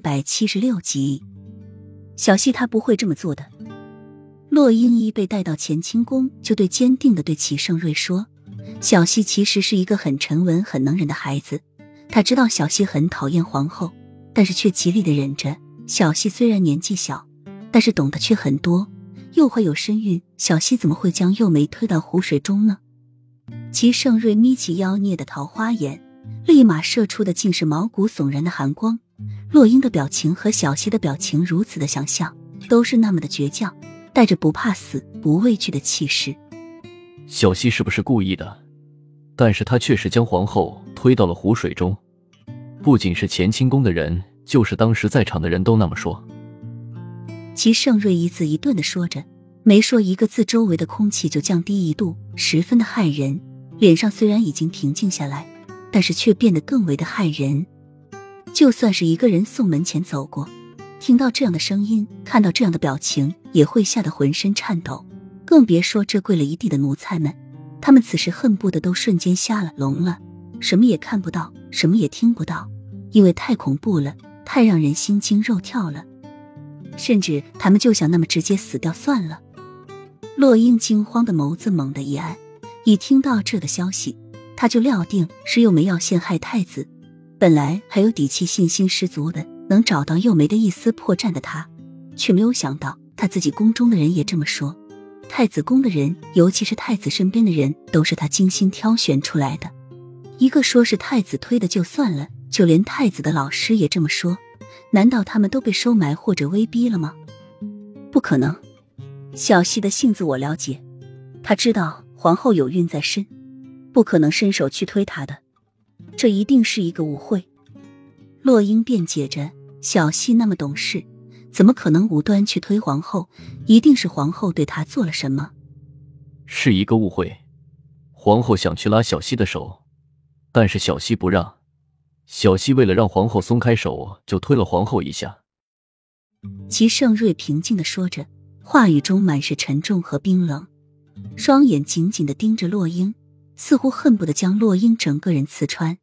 百七十六集，小溪他不会这么做的。洛英一被带到乾清宫，就对坚定的对齐盛瑞说：“小溪其实是一个很沉稳、很能忍的孩子。他知道小溪很讨厌皇后，但是却极力的忍着。小溪虽然年纪小，但是懂得却很多，又怀有身孕，小溪怎么会将幼梅推到湖水中呢？”齐盛瑞眯起妖孽的桃花眼，立马射出的竟是毛骨悚然的寒光。洛英的表情和小溪的表情如此的相像，都是那么的倔强。带着不怕死、不畏惧的气势，小溪是不是故意的？但是他确实将皇后推到了湖水中，不仅是乾清宫的人，就是当时在场的人都那么说。齐盛瑞一字一顿的说着，没说一个字，周围的空气就降低一度，十分的骇人。脸上虽然已经平静下来，但是却变得更为的骇人。就算是一个人送门前走过。听到这样的声音，看到这样的表情，也会吓得浑身颤抖，更别说这跪了一地的奴才们。他们此时恨不得都瞬间瞎了、聋了，什么也看不到，什么也听不到，因为太恐怖了，太让人心惊肉跳了。甚至他们就想那么直接死掉算了。洛英惊慌的眸子猛地一暗，一听到这个消息，他就料定是又没要陷害太子，本来还有底气、信心十足的。能找到又没的一丝破绽的他，却没有想到他自己宫中的人也这么说。太子宫的人，尤其是太子身边的人，都是他精心挑选出来的。一个说是太子推的就算了，就连太子的老师也这么说。难道他们都被收买或者威逼了吗？不可能。小溪的性子我了解，他知道皇后有孕在身，不可能伸手去推她的。这一定是一个误会。洛英辩解着。小溪那么懂事，怎么可能无端去推皇后？一定是皇后对她做了什么？是一个误会。皇后想去拉小溪的手，但是小溪不让。小溪为了让皇后松开手，就推了皇后一下。齐盛瑞平静的说着，话语中满是沉重和冰冷，双眼紧紧的盯着洛英，似乎恨不得将洛英整个人刺穿。